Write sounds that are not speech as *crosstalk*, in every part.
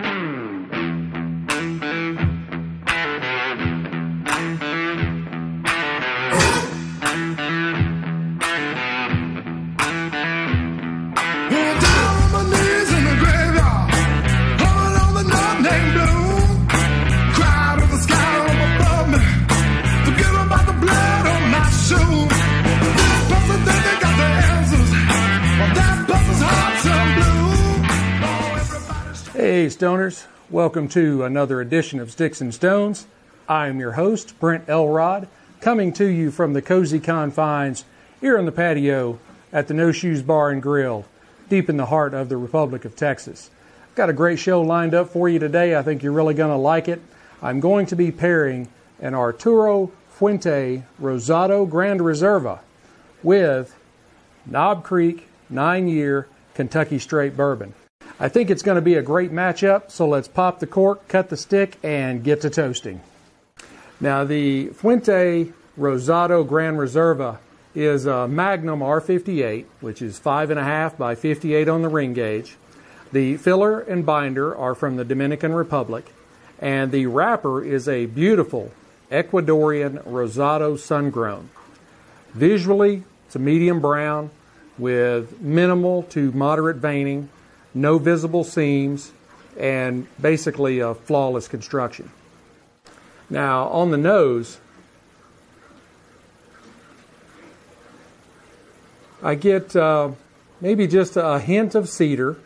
Mm. Hey, Stoners. Welcome to another edition of Sticks and Stones. I am your host, Brent Elrod, coming to you from the cozy confines here on the patio at the No Shoes Bar and Grill, deep in the heart of the Republic of Texas. I've got a great show lined up for you today. I think you're really going to like it. I'm going to be pairing an Arturo Fuente Rosado Grand Reserva with Knob Creek 9 year Kentucky Straight Bourbon. I think it's going to be a great matchup, so let's pop the cork, cut the stick, and get to toasting. Now, the Fuente Rosado Gran Reserva is a Magnum R58, which is 5.5 by 58 on the ring gauge. The filler and binder are from the Dominican Republic, and the wrapper is a beautiful Ecuadorian Rosado Sun Grown. Visually, it's a medium brown with minimal to moderate veining no visible seams, and basically a flawless construction. Now, on the nose, I get uh, maybe just a hint of cedar,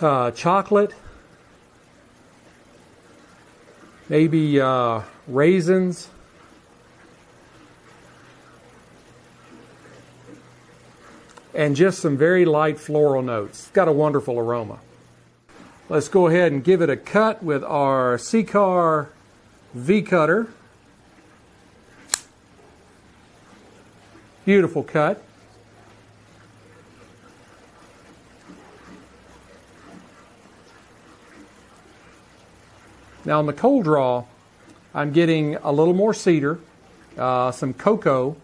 uh, chocolate, maybe uh, raisins and just some very light floral notes. It's got a wonderful aroma. Let's go ahead and give it a cut with our Xikar V cutter. Beautiful cut. Now on the cold draw, I'm getting a little more cedar, uh, some cocoa,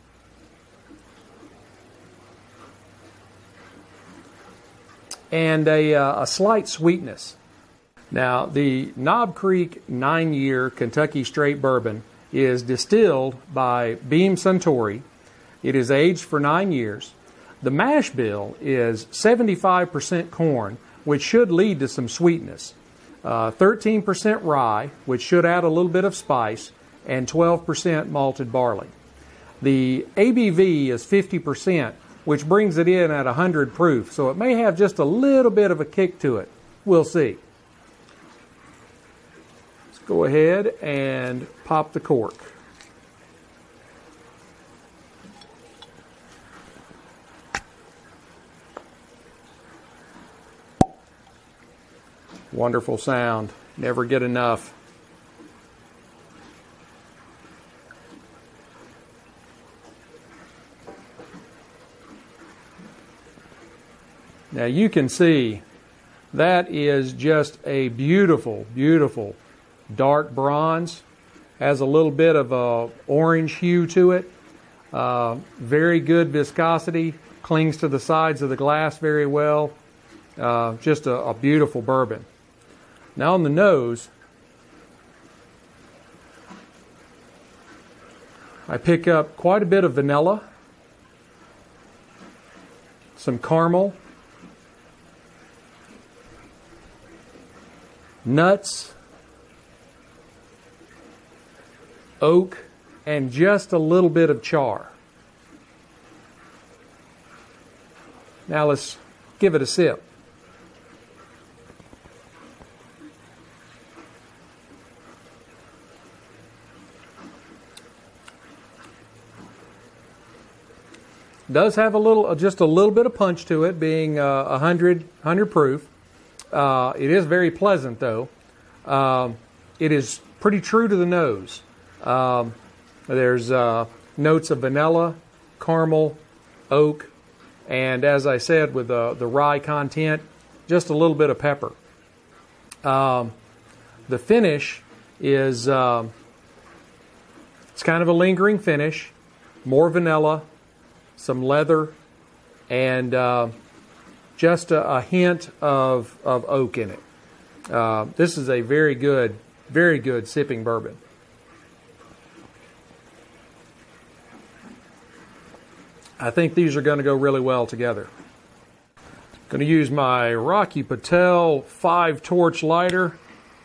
and a, uh, a slight sweetness. Now, the Knob Creek nine year Kentucky Straight Bourbon is distilled by Beam Suntory. It is aged for nine years. The mash bill is 75% corn, which should lead to some sweetness, uh, 13% rye, which should add a little bit of spice, and 12% malted barley. The ABV is 50%, which brings it in at 100 proof. So it may have just a little bit of a kick to it. We'll see. Let's go ahead and pop the cork. Wonderful sound. Never get enough. Now you can see that is just a beautiful, beautiful dark bronze. Has a little bit of a orange hue to it. Uh, very good viscosity. Clings to the sides of the glass very well. Uh, just a, a beautiful bourbon. Now on the nose, I pick up quite a bit of vanilla, some caramel, nuts, oak, and just a little bit of char. Now let's give it a sip. Does have a little, just a little bit of punch to it, being uh, 100, 100 proof. Uh, it is very pleasant, though. Um, it is pretty true to the nose. Um, there's uh, notes of vanilla, caramel, oak, and as I said, with the, the rye content, just a little bit of pepper. Um, the finish is um, it's kind of a lingering finish, more vanilla, some leather, and uh, just a, a hint of, of oak in it. Uh, this is a very good, very good sipping bourbon. I think these are going to go really well together. Going to use my Rocky Patel 5 torch lighter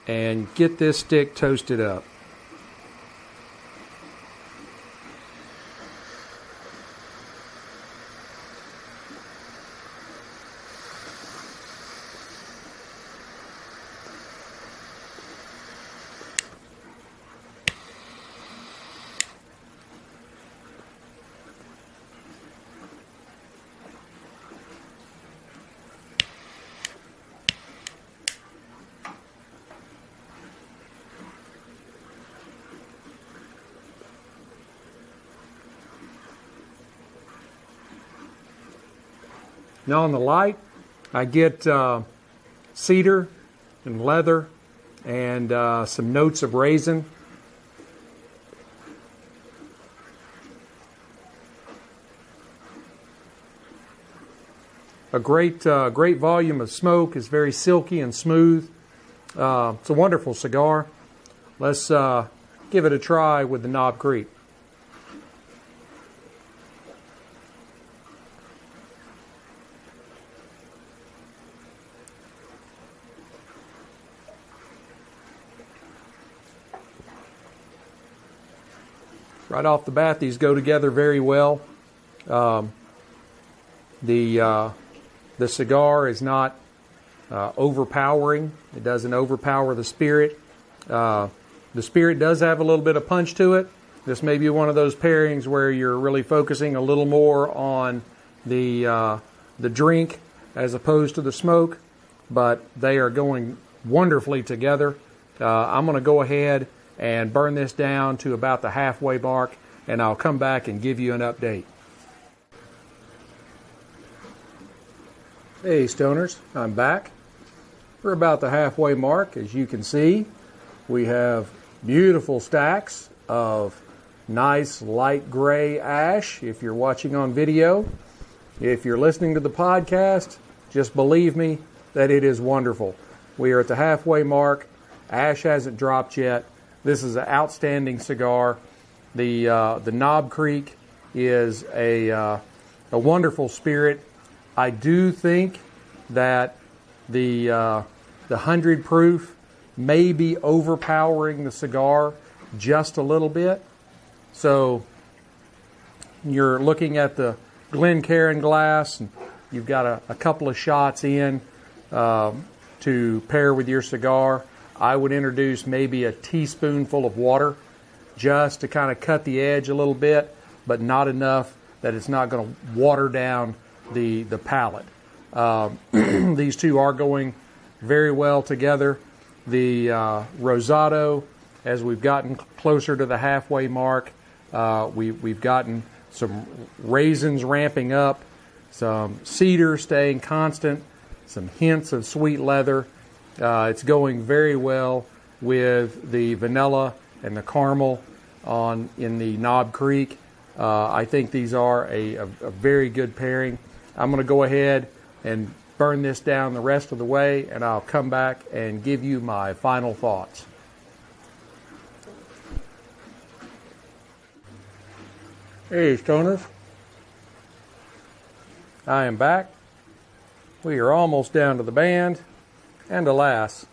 and get this stick toasted up. Now on the light, I get uh, cedar and leather and uh, some notes of raisin. A great, uh, great volume of smoke is very silky and smooth. Uh, it's a wonderful cigar. Let's uh, give it a try with the Knob Creek. Right off the bat, these go together very well. Um, the uh, the cigar is not uh, overpowering. It doesn't overpower the spirit. Uh, the spirit does have a little bit of punch to it. This may be one of those pairings where you're really focusing a little more on the uh, the drink as opposed to the smoke, but they are going wonderfully together. Uh, I'm going to go ahead and burn this down to about the halfway mark, and I'll come back and give you an update. Hey, stoners, I'm back. We're about the halfway mark. As you can see, we have beautiful stacks of nice light gray ash if you're watching on video. If you're listening to the podcast, just believe me that it is wonderful. We are at the halfway mark. Ash hasn't dropped yet. This is an outstanding cigar. The uh, the Knob Creek is a uh, a wonderful spirit. I do think that the uh, the hundred proof may be overpowering the cigar just a little bit. So you're looking at the Glencairn glass, and you've got a, a couple of shots in uh, to pair with your cigar. I would introduce maybe a teaspoonful of water just to kind of cut the edge a little bit, but not enough that it's not going to water down the, the palate. Uh, *clears throat* these two are going very well together. The uh, Rosado, as we've gotten closer to the halfway mark, uh, we, we've gotten some raisins ramping up, some cedar staying constant, some hints of sweet leather. Uh, it's going very well with the vanilla and the caramel on in the Knob Creek. Uh, I think these are a, a, a very good pairing. I'm going to go ahead and burn this down the rest of the way, and I'll come back and give you my final thoughts. Hey, stoners. I am back. We are almost down to the band. And alas,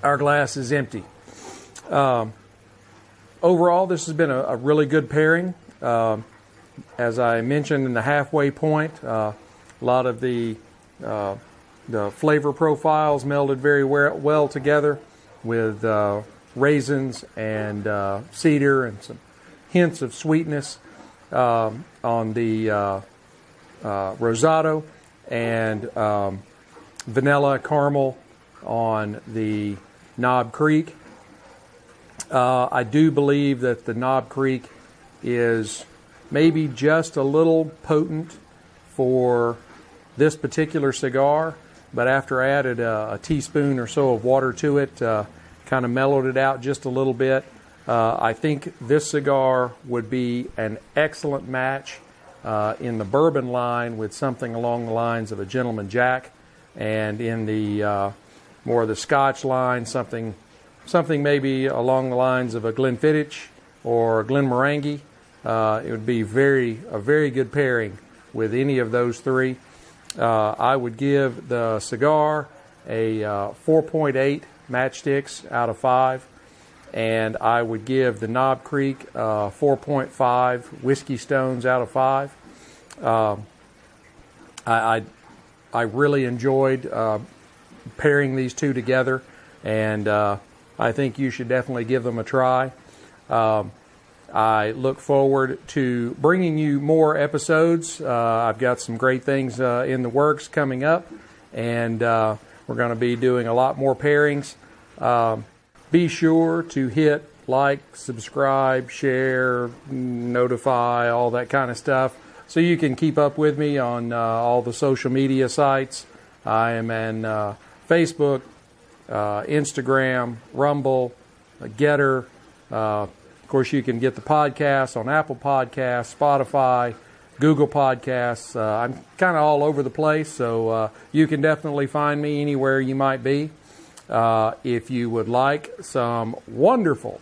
our glass is empty. Um, overall, this has been a, a really good pairing. Um, as I mentioned in the halfway point, uh, a lot of the uh, the flavor profiles melded very well together with uh, raisins and uh, cedar and some hints of sweetness um, on the uh, uh, rosado and um, vanilla caramel on the Knob Creek. Uh, I do believe that the Knob Creek is maybe just a little potent for this particular cigar, but after I added a, a teaspoon or so of water to it, uh, kind of mellowed it out just a little bit. Uh, I think this cigar would be an excellent match uh, in the bourbon line with something along the lines of a gentleman jack, and in the uh, more of the Scotch line, something something maybe along the lines of a Glenfiddich or a Glenmorangie. Uh, it would be very a very good pairing with any of those three. Uh, I would give the cigar a uh, 4.8 matchsticks out of five, and I would give the Knob Creek uh, 4.5 whiskey stones out of five. Um, I, I, I really enjoyed uh, pairing these two together, and uh, I think you should definitely give them a try. Um, I look forward to bringing you more episodes. Uh, I've got some great things uh, in the works coming up, and uh, we're going to be doing a lot more pairings. Um, be sure to hit like, subscribe, share, notify, all that kind of stuff, so you can keep up with me on uh, all the social media sites. I am on uh, Facebook, uh, Instagram, Rumble, Gettr. Of course, you can get the podcast on Apple Podcasts, Spotify, Google Podcasts. Uh, I'm kind of all over the place, so uh, you can definitely find me anywhere you might be. Uh, if you would like some wonderful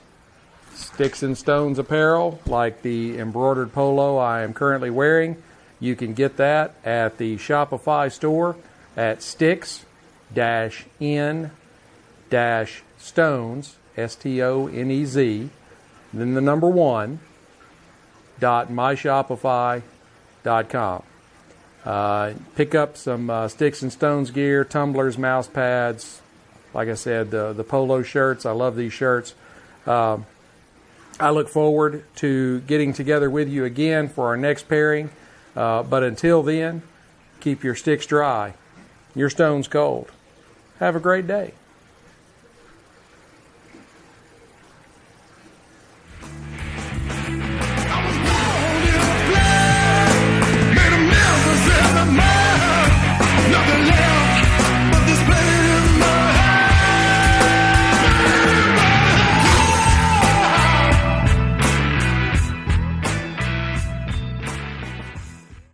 Sticks and Stones apparel, like the embroidered polo I am currently wearing, you can get that at the Shopify store at sticks in stones, S T O N E Z then the number one dot myshopify.com. Uh, pick up some uh, sticks and stones gear, tumblers, mouse pads. Like I said, the the polo shirts. I love these shirts. Uh, I look forward to getting together with you again for our next pairing. Uh, but until then, keep your sticks dry, your stones cold. Have a great day.